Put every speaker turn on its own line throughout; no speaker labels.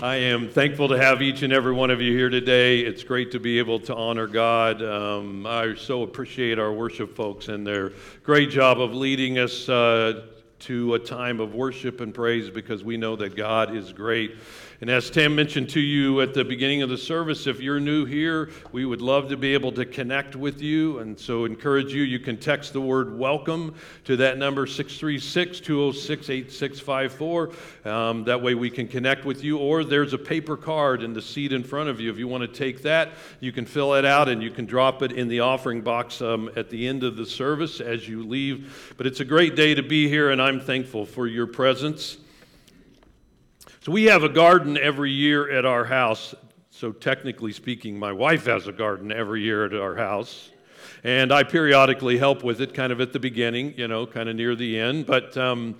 I am thankful to have each and every one of you here today. It's great to be able to honor God. Um, I so appreciate our worship folks and their great job of leading us uh, to a time of worship and praise because we know that God is great. And as Tam mentioned to you at the beginning of the service, if you're new here, we would love to be able to connect with you. And so encourage you, you can text the word welcome to that number 636 206 8654. Um, that way we can connect with you. Or there's a paper card in the seat in front of you. If you want to take that, you can fill it out and you can drop it in the offering box um, at the end of the service as you leave. But it's a great day to be here, and I'm thankful for your presence. So we have a garden every year at our house. So technically speaking, my wife has a garden every year at our house. And I periodically help with it kind of at the beginning, you know, kind of near the end. But um,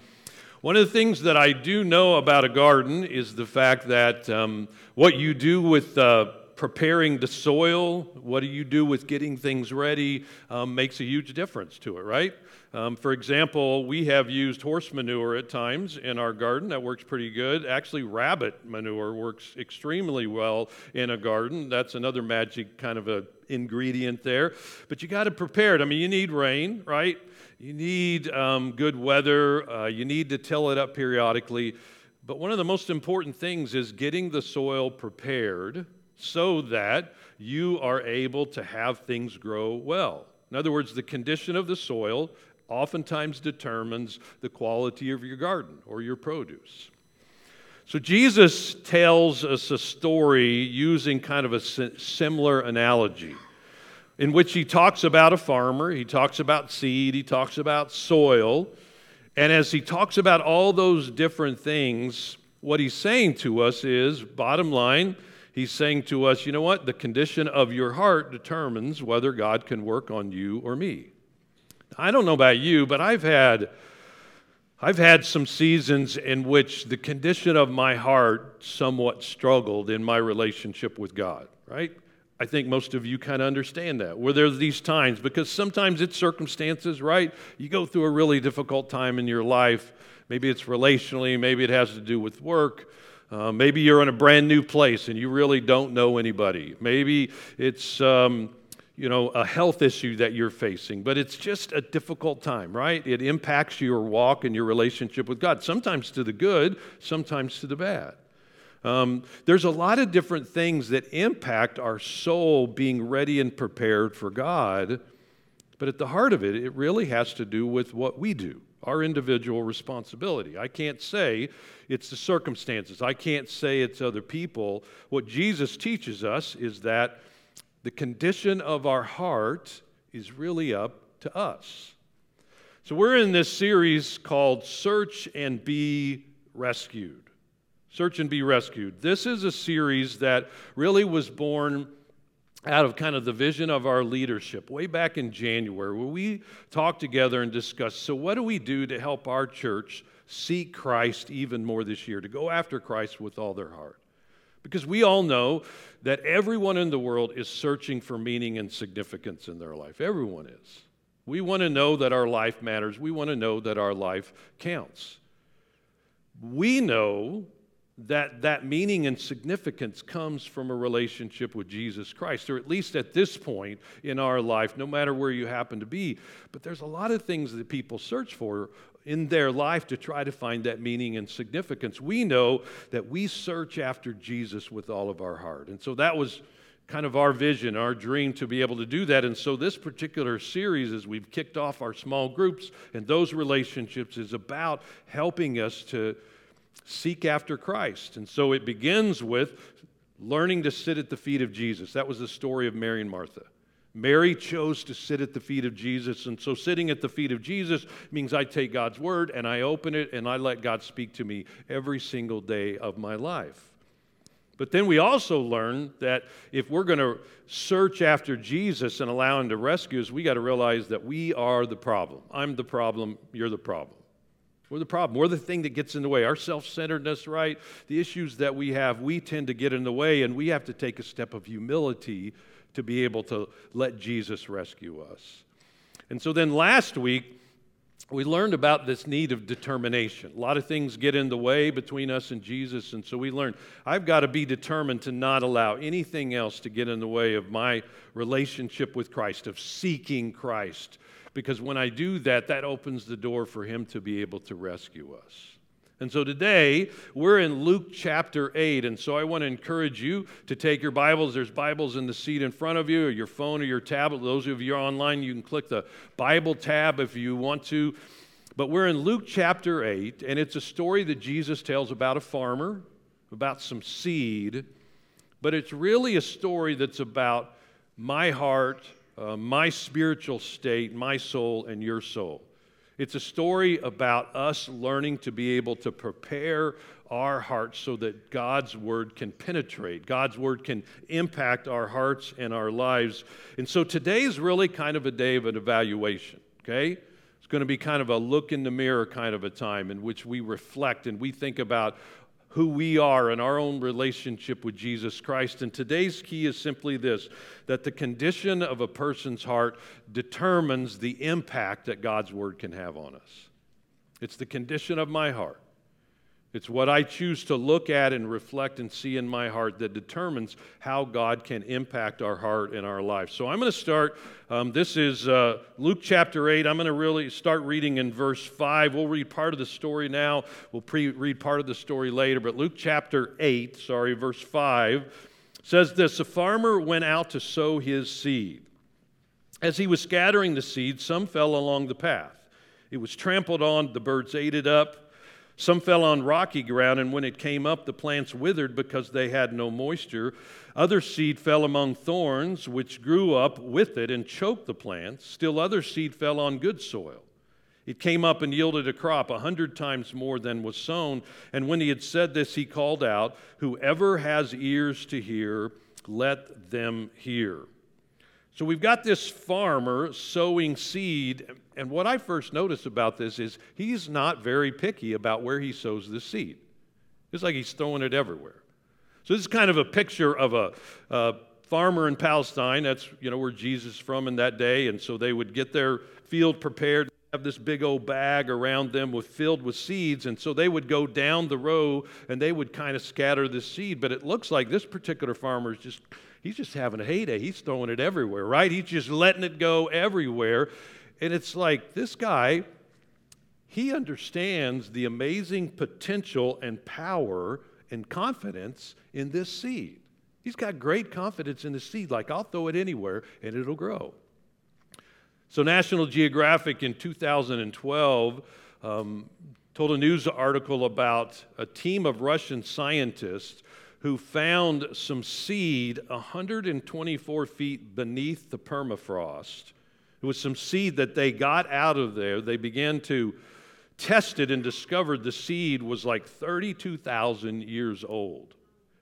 one of the things that I do know about a garden is the fact that um, what you do with uh, preparing the soil, what do you do with getting things ready, um, makes a huge difference to it, right? Um, for example, we have used horse manure at times in our garden. That works pretty good. Actually, rabbit manure works extremely well in a garden. That's another magic kind of a ingredient there. But you got to prepare it. I mean, you need rain, right? You need um, good weather. Uh, you need to till it up periodically. But one of the most important things is getting the soil prepared so that you are able to have things grow well. In other words, the condition of the soil oftentimes determines the quality of your garden or your produce. So Jesus tells us a story using kind of a similar analogy in which he talks about a farmer, he talks about seed, he talks about soil. And as he talks about all those different things, what he's saying to us is bottom line, he's saying to us, you know what? The condition of your heart determines whether God can work on you or me. I don't know about you, but I've had I've had some seasons in which the condition of my heart somewhat struggled in my relationship with God, right? I think most of you kind of understand that. Where there's these times, because sometimes it's circumstances, right? You go through a really difficult time in your life. Maybe it's relationally, maybe it has to do with work. Uh, maybe you're in a brand new place and you really don't know anybody. Maybe it's um, you know, a health issue that you're facing, but it's just a difficult time, right? It impacts your walk and your relationship with God, sometimes to the good, sometimes to the bad. Um, there's a lot of different things that impact our soul being ready and prepared for God, but at the heart of it, it really has to do with what we do, our individual responsibility. I can't say it's the circumstances, I can't say it's other people. What Jesus teaches us is that the condition of our heart is really up to us. So, we're in this series called Search and Be Rescued. Search and Be Rescued. This is a series that really was born out of kind of the vision of our leadership way back in January, where we talked together and discussed so, what do we do to help our church seek Christ even more this year, to go after Christ with all their heart? Because we all know that everyone in the world is searching for meaning and significance in their life. Everyone is. We want to know that our life matters. We want to know that our life counts. We know that that meaning and significance comes from a relationship with Jesus Christ, or at least at this point in our life, no matter where you happen to be. But there's a lot of things that people search for in their life to try to find that meaning and significance. We know that we search after Jesus with all of our heart. And so that was kind of our vision, our dream to be able to do that. And so this particular series, as we've kicked off our small groups and those relationships, is about helping us to seek after Christ. And so it begins with learning to sit at the feet of Jesus. That was the story of Mary and Martha. Mary chose to sit at the feet of Jesus. And so, sitting at the feet of Jesus means I take God's word and I open it and I let God speak to me every single day of my life. But then we also learn that if we're going to search after Jesus and allow Him to rescue us, we got to realize that we are the problem. I'm the problem, you're the problem. We're the problem. We're the thing that gets in the way. Our self centeredness, right? The issues that we have, we tend to get in the way, and we have to take a step of humility to be able to let Jesus rescue us. And so then last week, we learned about this need of determination. A lot of things get in the way between us and Jesus, and so we learned I've got to be determined to not allow anything else to get in the way of my relationship with Christ, of seeking Christ. Because when I do that, that opens the door for Him to be able to rescue us. And so today, we're in Luke chapter 8. And so I want to encourage you to take your Bibles. There's Bibles in the seat in front of you, or your phone or your tablet. Those of you online, you can click the Bible tab if you want to. But we're in Luke chapter 8, and it's a story that Jesus tells about a farmer, about some seed. But it's really a story that's about my heart, uh, my spiritual state, my soul, and your soul. It's a story about us learning to be able to prepare our hearts so that God's word can penetrate, God's word can impact our hearts and our lives. And so today's really kind of a day of an evaluation, okay? It's going to be kind of a look in the mirror kind of a time in which we reflect and we think about who we are in our own relationship with Jesus Christ. And today's key is simply this that the condition of a person's heart determines the impact that God's word can have on us. It's the condition of my heart. It's what I choose to look at and reflect and see in my heart that determines how God can impact our heart and our life. So I'm going to start. Um, this is uh, Luke chapter 8. I'm going to really start reading in verse 5. We'll read part of the story now. We'll pre- read part of the story later. But Luke chapter 8, sorry, verse 5 says this A farmer went out to sow his seed. As he was scattering the seed, some fell along the path. It was trampled on, the birds ate it up. Some fell on rocky ground, and when it came up, the plants withered because they had no moisture. Other seed fell among thorns, which grew up with it and choked the plants. Still, other seed fell on good soil. It came up and yielded a crop a hundred times more than was sown. And when he had said this, he called out, Whoever has ears to hear, let them hear. So we've got this farmer sowing seed, and what I first noticed about this is he's not very picky about where he sows the seed. It's like he's throwing it everywhere. So this is kind of a picture of a, a farmer in Palestine. That's you know where Jesus is from in that day, and so they would get their field prepared have this big old bag around them with filled with seeds and so they would go down the row and they would kind of scatter the seed but it looks like this particular farmer is just he's just having a heyday. He's throwing it everywhere, right? He's just letting it go everywhere. And it's like this guy, he understands the amazing potential and power and confidence in this seed. He's got great confidence in the seed, like, I'll throw it anywhere and it'll grow. So, National Geographic in 2012 um, told a news article about a team of Russian scientists who found some seed 124 feet beneath the permafrost. It was some seed that they got out of there. They began to test it and discovered the seed was like 32,000 years old.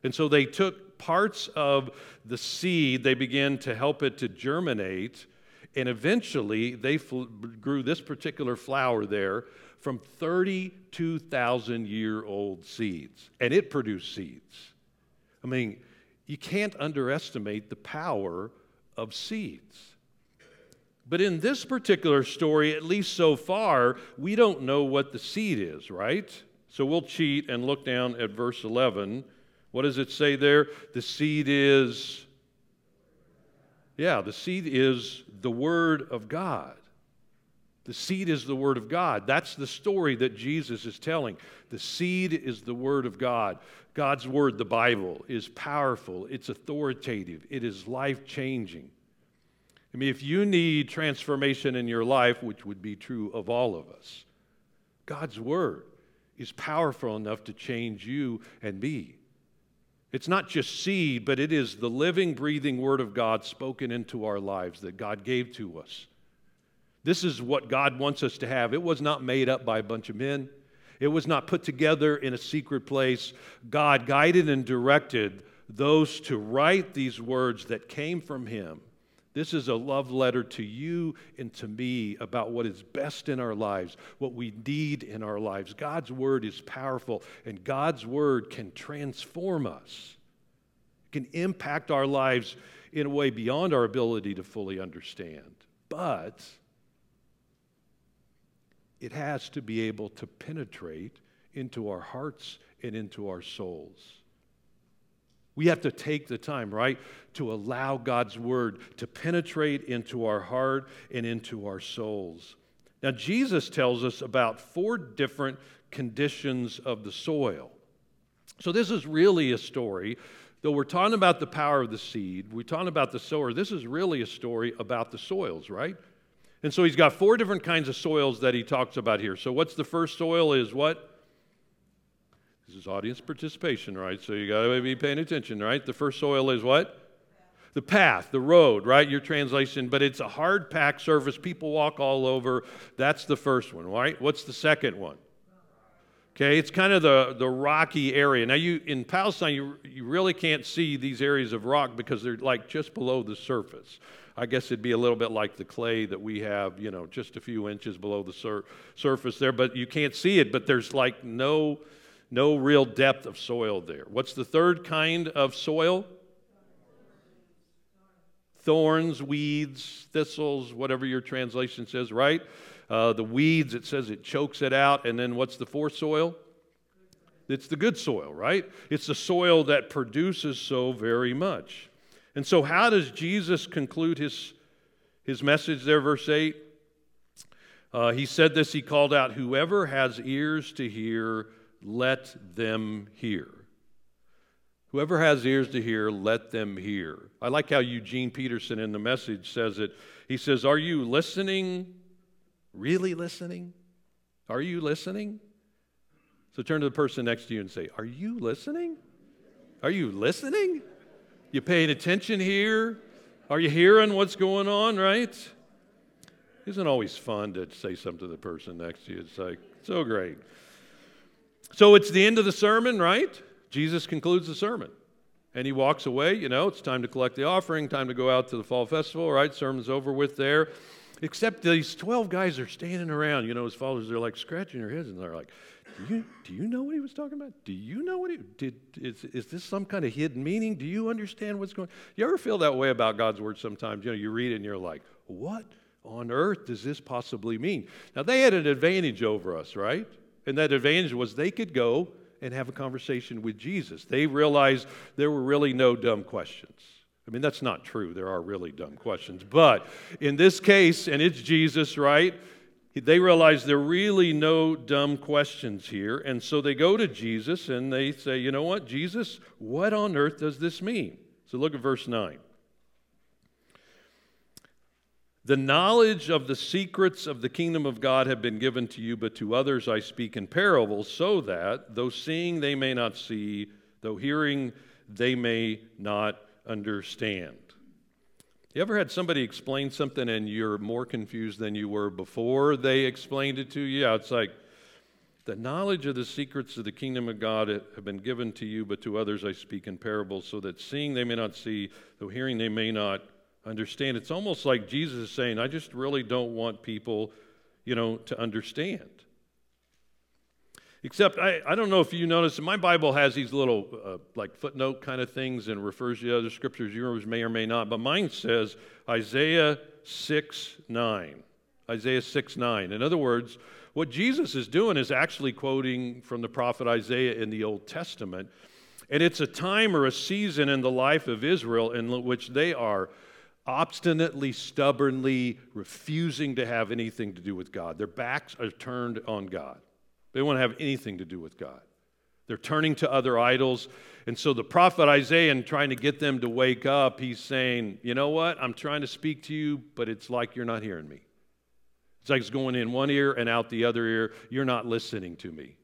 And so they took parts of the seed, they began to help it to germinate, and eventually they fl- grew this particular flower there from 32,000 year old seeds. And it produced seeds. I mean, you can't underestimate the power of seeds. But in this particular story, at least so far, we don't know what the seed is, right? So we'll cheat and look down at verse 11. What does it say there? The seed is, yeah, the seed is the Word of God. The seed is the Word of God. That's the story that Jesus is telling. The seed is the Word of God. God's Word, the Bible, is powerful, it's authoritative, it is life changing. I mean, if you need transformation in your life, which would be true of all of us, God's Word is powerful enough to change you and me. It's not just seed, but it is the living, breathing Word of God spoken into our lives that God gave to us. This is what God wants us to have. It was not made up by a bunch of men, it was not put together in a secret place. God guided and directed those to write these words that came from Him. This is a love letter to you and to me about what is best in our lives, what we need in our lives. God's word is powerful, and God's word can transform us, it can impact our lives in a way beyond our ability to fully understand. But it has to be able to penetrate into our hearts and into our souls. We have to take the time, right, to allow God's word to penetrate into our heart and into our souls. Now, Jesus tells us about four different conditions of the soil. So, this is really a story, though we're talking about the power of the seed, we're talking about the sower. This is really a story about the soils, right? And so, he's got four different kinds of soils that he talks about here. So, what's the first soil is what? This is audience participation, right? So, you got to be paying attention, right? The first soil is what? the path, the road, right? Your translation, but it's a hard packed surface. People walk all over. That's the first one, right? What's the second one? Okay, it's kind of the, the rocky area. Now, you in Palestine, you, you really can't see these areas of rock because they're like just below the surface. I guess it'd be a little bit like the clay that we have, you know, just a few inches below the sur- surface there, but you can't see it. But there's like no, no real depth of soil there. What's the third kind of soil? Thorns, weeds, thistles, whatever your translation says, right? Uh, the weeds, it says it chokes it out. And then what's the fourth soil? It's the good soil, right? It's the soil that produces so very much. And so, how does Jesus conclude his, his message there, verse 8? Uh, he said this, he called out, Whoever has ears to hear, let them hear. Whoever has ears to hear, let them hear. I like how Eugene Peterson in the message says it. He says, Are you listening Really listening? Are you listening? So turn to the person next to you and say, Are you listening? Are you listening? You paying attention here? Are you hearing what's going on, right? Isn't always fun to say something to the person next to you? It's like, so great. So it's the end of the sermon, right? Jesus concludes the sermon. And he walks away. You know, it's time to collect the offering, time to go out to the fall festival, right? Sermon's over with there. Except these 12 guys are standing around, you know, his followers, they're like scratching their heads and they're like, do you, do you know what he was talking about? Do you know what he did? Is, is this some kind of hidden meaning? Do you understand what's going on? You ever feel that way about God's word sometimes? You know, you read it and you're like, what on earth does this possibly mean? Now, they had an advantage over us, right? And that advantage was they could go and have a conversation with Jesus. They realized there were really no dumb questions. I mean, that's not true. There are really dumb questions. But in this case, and it's Jesus, right? They realize there are really no dumb questions here. And so they go to Jesus and they say, you know what, Jesus, what on earth does this mean? So look at verse 9. The knowledge of the secrets of the kingdom of God have been given to you, but to others I speak in parables, so that, though seeing they may not see, though hearing they may not understand. You ever had somebody explain something and you're more confused than you were before they explained it to you? Yeah, it's like the knowledge of the secrets of the kingdom of God have been given to you, but to others I speak in parables, so that seeing they may not see, though hearing they may not understand. It's almost like Jesus is saying, I just really don't want people, you know, to understand. Except, I, I don't know if you notice, my Bible has these little uh, like footnote kind of things and refers to other scriptures. Yours may or may not, but mine says Isaiah 6 9. Isaiah 6 9. In other words, what Jesus is doing is actually quoting from the prophet Isaiah in the Old Testament. And it's a time or a season in the life of Israel in which they are obstinately, stubbornly refusing to have anything to do with God. Their backs are turned on God. They don't want to have anything to do with God. They're turning to other idols. And so the prophet Isaiah, in trying to get them to wake up, he's saying, You know what? I'm trying to speak to you, but it's like you're not hearing me. It's like it's going in one ear and out the other ear. You're not listening to me.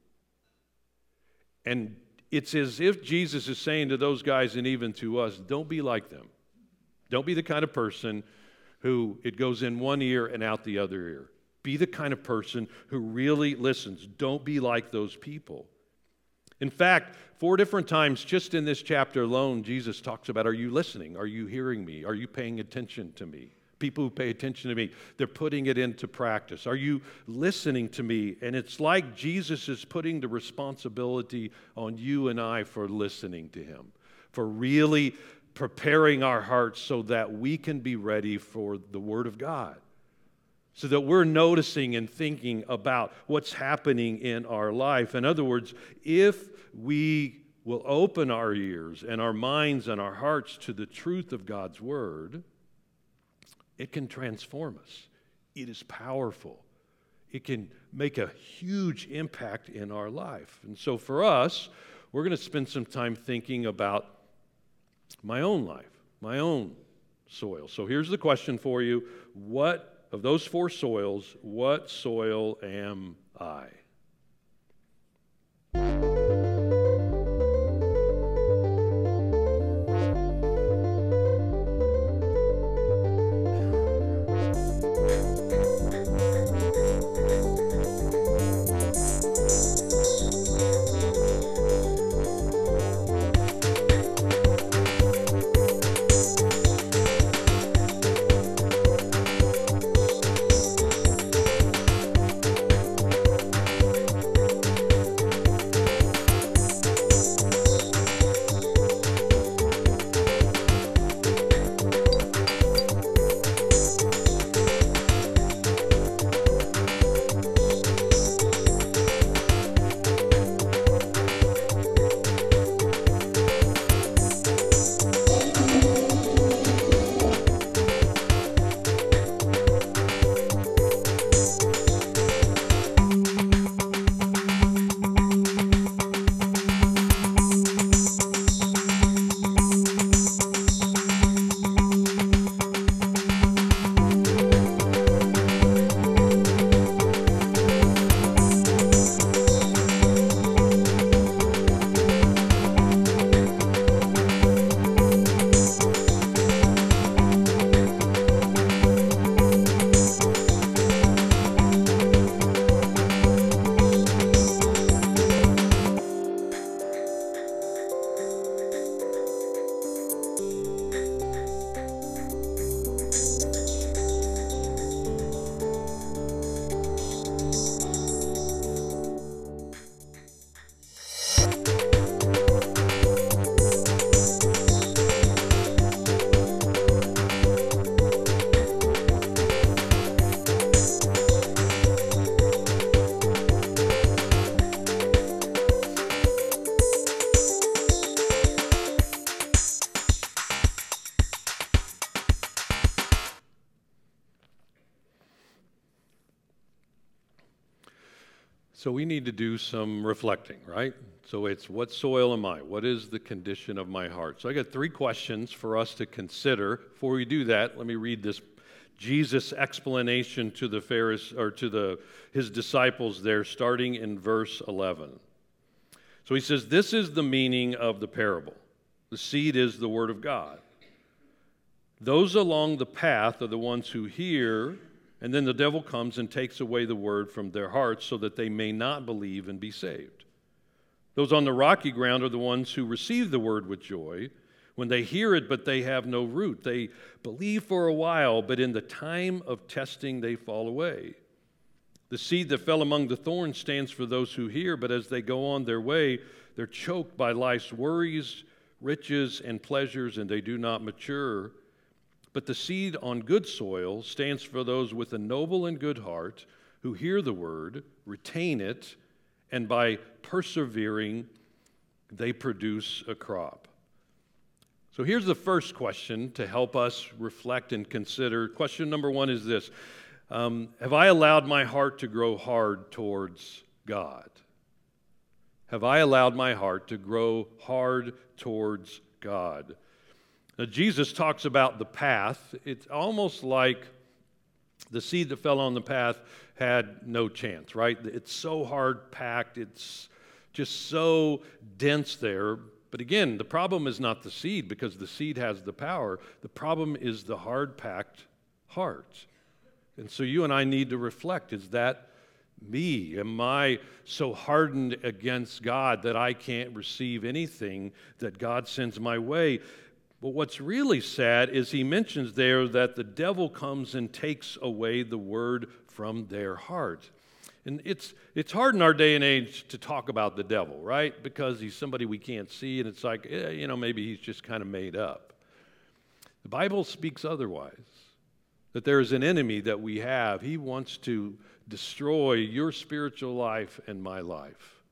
And it's as if Jesus is saying to those guys and even to us, Don't be like them. Don't be the kind of person who it goes in one ear and out the other ear. Be the kind of person who really listens. Don't be like those people. In fact, four different times just in this chapter alone, Jesus talks about Are you listening? Are you hearing me? Are you paying attention to me? People who pay attention to me, they're putting it into practice. Are you listening to me? And it's like Jesus is putting the responsibility on you and I for listening to him, for really preparing our hearts so that we can be ready for the Word of God. So that we're noticing and thinking about what's happening in our life. In other words, if we will open our ears and our minds and our hearts to the truth of God's Word, it can transform us. It is powerful. It can make a huge impact in our life. And so for us, we're going to spend some time thinking about my own life, my own soil. So here's the question for you What of those four soils, what soil am I? We need to do some reflecting, right? So it's what soil am I? What is the condition of my heart? So I got three questions for us to consider. Before we do that, let me read this Jesus explanation to the Pharisees or to the his disciples there starting in verse 11. So he says this is the meaning of the parable. The seed is the word of God. Those along the path are the ones who hear and then the devil comes and takes away the word from their hearts so that they may not believe and be saved. Those on the rocky ground are the ones who receive the word with joy when they hear it, but they have no root. They believe for a while, but in the time of testing, they fall away. The seed that fell among the thorns stands for those who hear, but as they go on their way, they're choked by life's worries, riches, and pleasures, and they do not mature. But the seed on good soil stands for those with a noble and good heart who hear the word, retain it, and by persevering, they produce a crop. So here's the first question to help us reflect and consider. Question number one is this um, Have I allowed my heart to grow hard towards God? Have I allowed my heart to grow hard towards God? Now, Jesus talks about the path. It's almost like the seed that fell on the path had no chance, right? It's so hard packed, it's just so dense there. But again, the problem is not the seed because the seed has the power. The problem is the hard packed heart. And so you and I need to reflect is that me? Am I so hardened against God that I can't receive anything that God sends my way? But what's really sad is he mentions there that the devil comes and takes away the word from their heart. And it's, it's hard in our day and age to talk about the devil, right? Because he's somebody we can't see, and it's like, eh, you know, maybe he's just kind of made up. The Bible speaks otherwise. that there is an enemy that we have. He wants to destroy your spiritual life and my life.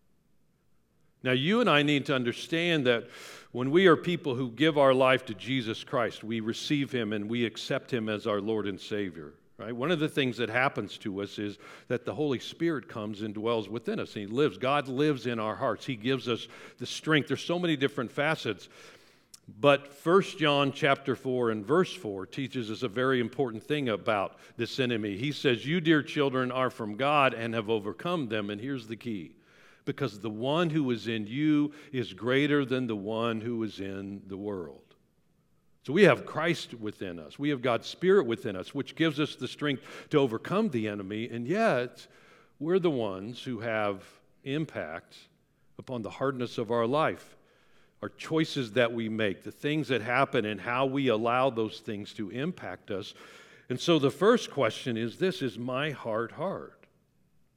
Now, you and I need to understand that when we are people who give our life to Jesus Christ, we receive Him and we accept Him as our Lord and Savior. Right? One of the things that happens to us is that the Holy Spirit comes and dwells within us. He lives. God lives in our hearts. He gives us the strength. There's so many different facets. But 1 John chapter 4 and verse 4 teaches us a very important thing about this enemy. He says, You, dear children, are from God and have overcome them. And here's the key because the one who is in you is greater than the one who is in the world. So we have Christ within us. We have God's Spirit within us, which gives us the strength to overcome the enemy. And yet, we're the ones who have impact upon the hardness of our life, our choices that we make, the things that happen, and how we allow those things to impact us. And so the first question is this Is my heart hard?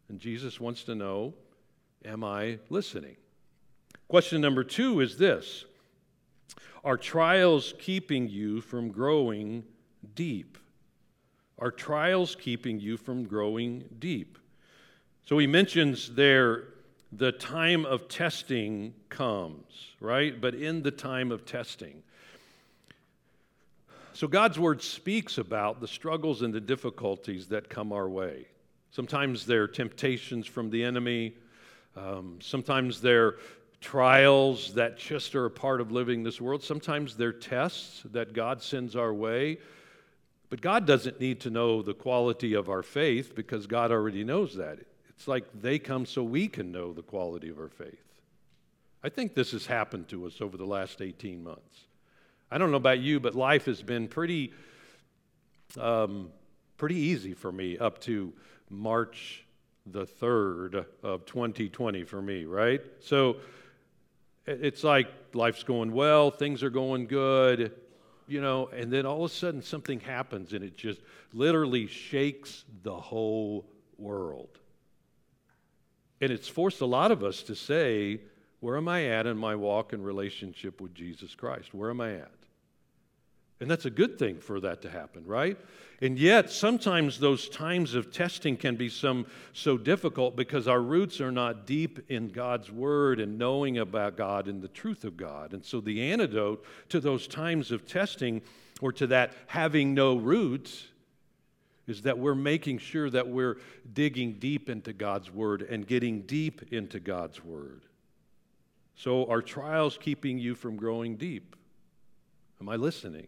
And Jesus wants to know Am I listening? Question number two is this Are trials keeping you from growing deep? Are trials keeping you from growing deep? So he mentions there the time of testing comes, right? But in the time of testing. So God's word speaks about the struggles and the difficulties that come our way. Sometimes they're temptations from the enemy, um, sometimes they're trials that just are a part of living this world. Sometimes they're tests that God sends our way. But God doesn't need to know the quality of our faith because God already knows that. It's like they come so we can know the quality of our faith. I think this has happened to us over the last 18 months. I don't know about you, but life has been pretty, um, pretty easy for me up to March the 3rd of 2020 for me, right? So it's like life's going well, things are going good, you know, and then all of a sudden something happens and it just literally shakes the whole world. And it's forced a lot of us to say, where am I at in my walk and relationship with Jesus Christ? Where am I at? And that's a good thing for that to happen, right? And yet, sometimes those times of testing can be some, so difficult because our roots are not deep in God's Word and knowing about God and the truth of God. And so, the antidote to those times of testing or to that having no roots is that we're making sure that we're digging deep into God's Word and getting deep into God's Word. So, are trials keeping you from growing deep? Am I listening?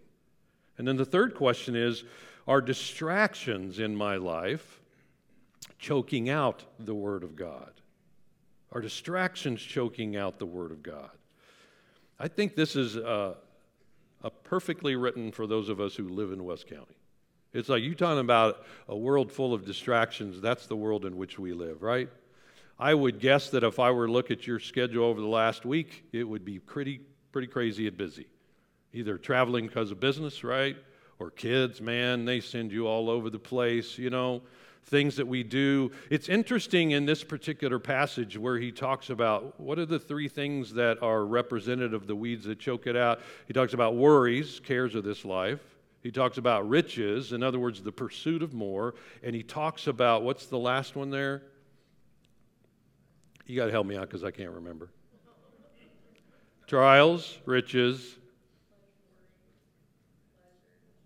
And then the third question is Are distractions in my life choking out the Word of God? Are distractions choking out the Word of God? I think this is a, a perfectly written for those of us who live in West County. It's like you talking about a world full of distractions. That's the world in which we live, right? I would guess that if I were to look at your schedule over the last week, it would be pretty, pretty crazy and busy either traveling because of business, right? Or kids, man, they send you all over the place, you know, things that we do. It's interesting in this particular passage where he talks about what are the three things that are representative of the weeds that choke it out. He talks about worries, cares of this life. He talks about riches, in other words, the pursuit of more. And he talks about what's the last one there? You got to help me out because I can't remember. Trials, riches,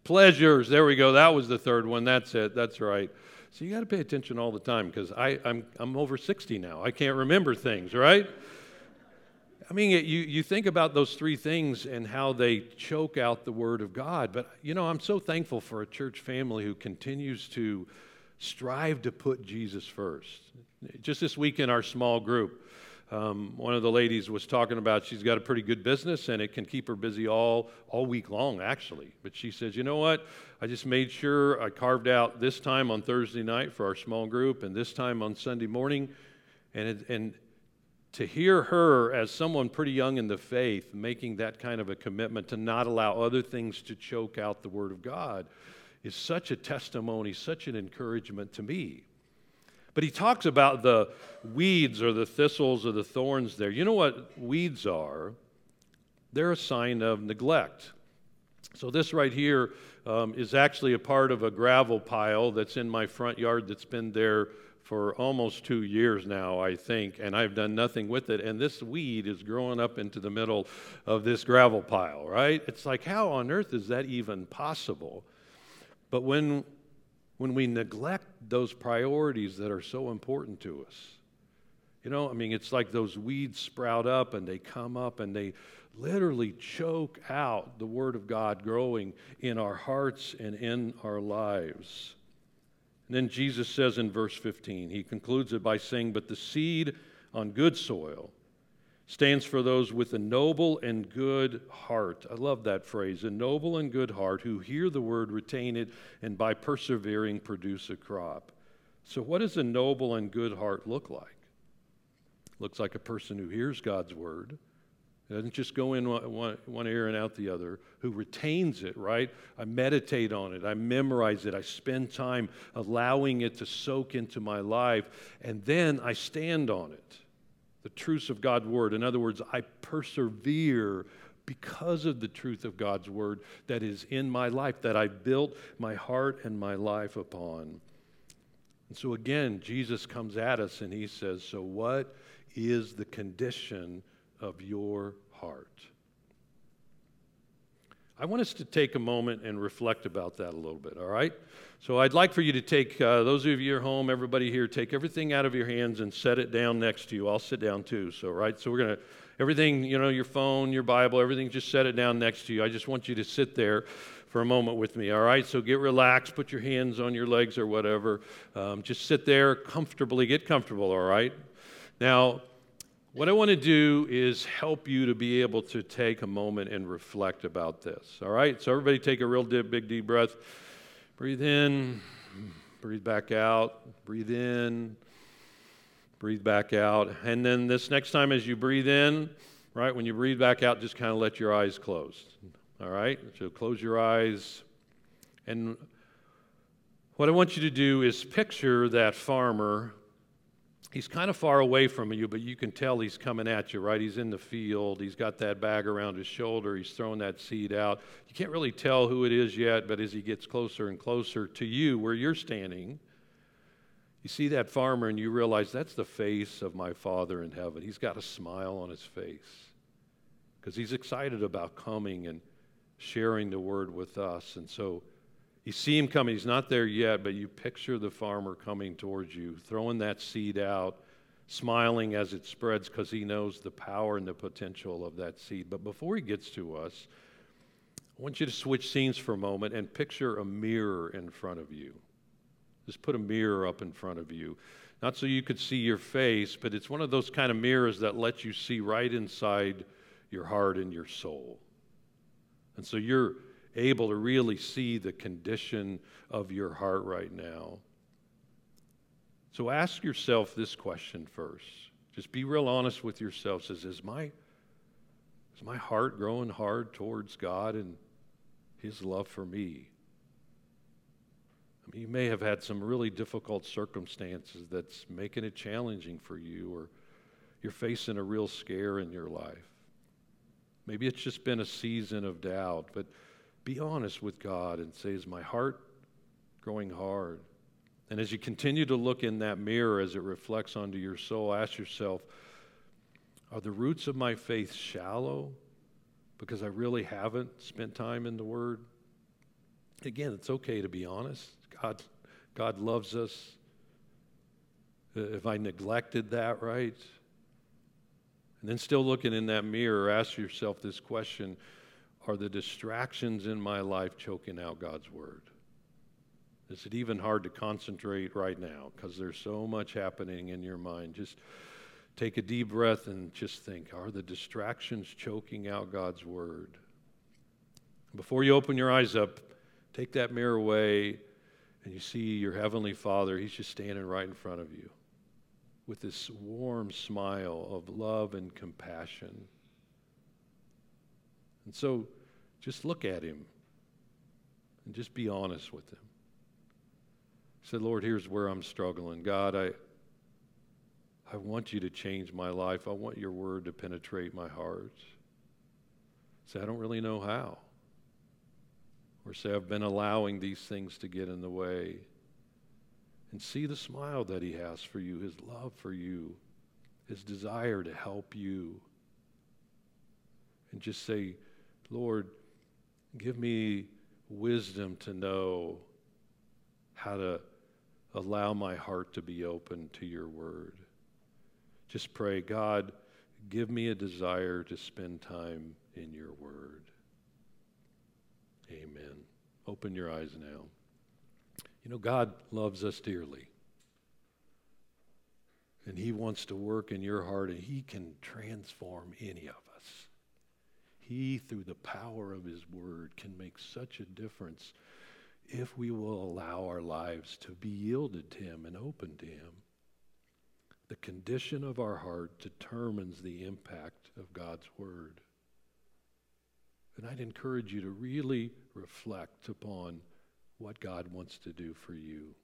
Pleasures. There we go. That was the third one. That's it. That's right. So you got to pay attention all the time because I'm, I'm over 60 now. I can't remember things, right? I mean, you, you think about those three things and how they choke out the Word of God. But, you know, I'm so thankful for a church family who continues to strive to put Jesus first. Just this week in our small group, um, one of the ladies was talking about she's got a pretty good business and it can keep her busy all, all week long, actually. But she says, you know what? I just made sure I carved out this time on Thursday night for our small group and this time on Sunday morning. And, it, and to hear her, as someone pretty young in the faith, making that kind of a commitment to not allow other things to choke out the Word of God is such a testimony, such an encouragement to me. But he talks about the weeds or the thistles or the thorns there. You know what weeds are? They're a sign of neglect. So, this right here um, is actually a part of a gravel pile that's in my front yard that's been there for almost two years now, I think, and I've done nothing with it. And this weed is growing up into the middle of this gravel pile, right? It's like, how on earth is that even possible? But when, when we neglect those priorities that are so important to us, you know, I mean, it's like those weeds sprout up and they come up and they literally choke out the Word of God growing in our hearts and in our lives. And then Jesus says in verse 15, he concludes it by saying, But the seed on good soil stands for those with a noble and good heart. I love that phrase, a noble and good heart who hear the word, retain it, and by persevering produce a crop. So, what does a noble and good heart look like? Looks like a person who hears God's word it doesn't just go in one, one ear and out the other, who retains it, right? I meditate on it, I memorize it, I spend time allowing it to soak into my life, and then I stand on it. The truths of God's word. In other words, I persevere because of the truth of God's word that is in my life, that I built my heart and my life upon. And so again, Jesus comes at us and he says, So, what is the condition of your heart. I want us to take a moment and reflect about that a little bit, all right? So I'd like for you to take, uh, those of you at home, everybody here, take everything out of your hands and set it down next to you. I'll sit down too, so, right? So we're going to, everything, you know, your phone, your Bible, everything, just set it down next to you. I just want you to sit there for a moment with me, all right? So get relaxed, put your hands on your legs or whatever. Um, just sit there comfortably, get comfortable, all right? Now, what I want to do is help you to be able to take a moment and reflect about this. All right? So, everybody take a real deep, big, deep breath. Breathe in, breathe back out, breathe in, breathe back out. And then, this next time, as you breathe in, right, when you breathe back out, just kind of let your eyes close. All right? So, close your eyes. And what I want you to do is picture that farmer he's kind of far away from you, but you can tell he's coming at you, right? He's in the field. He's got that bag around his shoulder. He's throwing that seed out. You can't really tell who it is yet, but as he gets closer and closer to you, where you're standing, you see that farmer and you realize that's the face of my Father in heaven. He's got a smile on his face because he's excited about coming and sharing the word with us. And so, you see him coming. He's not there yet, but you picture the farmer coming towards you, throwing that seed out, smiling as it spreads because he knows the power and the potential of that seed. But before he gets to us, I want you to switch scenes for a moment and picture a mirror in front of you. Just put a mirror up in front of you. Not so you could see your face, but it's one of those kind of mirrors that lets you see right inside your heart and your soul. And so you're able to really see the condition of your heart right now. So ask yourself this question first. Just be real honest with yourself. Says, is my, is my heart growing hard towards God and His love for me? I mean, you may have had some really difficult circumstances that's making it challenging for you, or you're facing a real scare in your life. Maybe it's just been a season of doubt, but be honest with God and say, Is my heart growing hard? And as you continue to look in that mirror as it reflects onto your soul, ask yourself, Are the roots of my faith shallow because I really haven't spent time in the Word? Again, it's okay to be honest. God, God loves us. If I neglected that, right? And then, still looking in that mirror, ask yourself this question are the distractions in my life choking out God's word? Is it even hard to concentrate right now because there's so much happening in your mind? Just take a deep breath and just think are the distractions choking out God's word? Before you open your eyes up, take that mirror away and you see your Heavenly Father. He's just standing right in front of you with this warm smile of love and compassion. And so just look at him and just be honest with him. Say, Lord, here's where I'm struggling. God, I, I want you to change my life. I want your word to penetrate my heart. Say, I don't really know how. or say, I've been allowing these things to get in the way. And see the smile that He has for you, His love for you, His desire to help you. And just say, Lord, give me wisdom to know how to allow my heart to be open to your word. Just pray, God, give me a desire to spend time in your word. Amen. Open your eyes now. You know, God loves us dearly. And He wants to work in your heart, and He can transform any of us. He, through the power of His Word, can make such a difference if we will allow our lives to be yielded to Him and open to Him. The condition of our heart determines the impact of God's Word. And I'd encourage you to really reflect upon what God wants to do for you.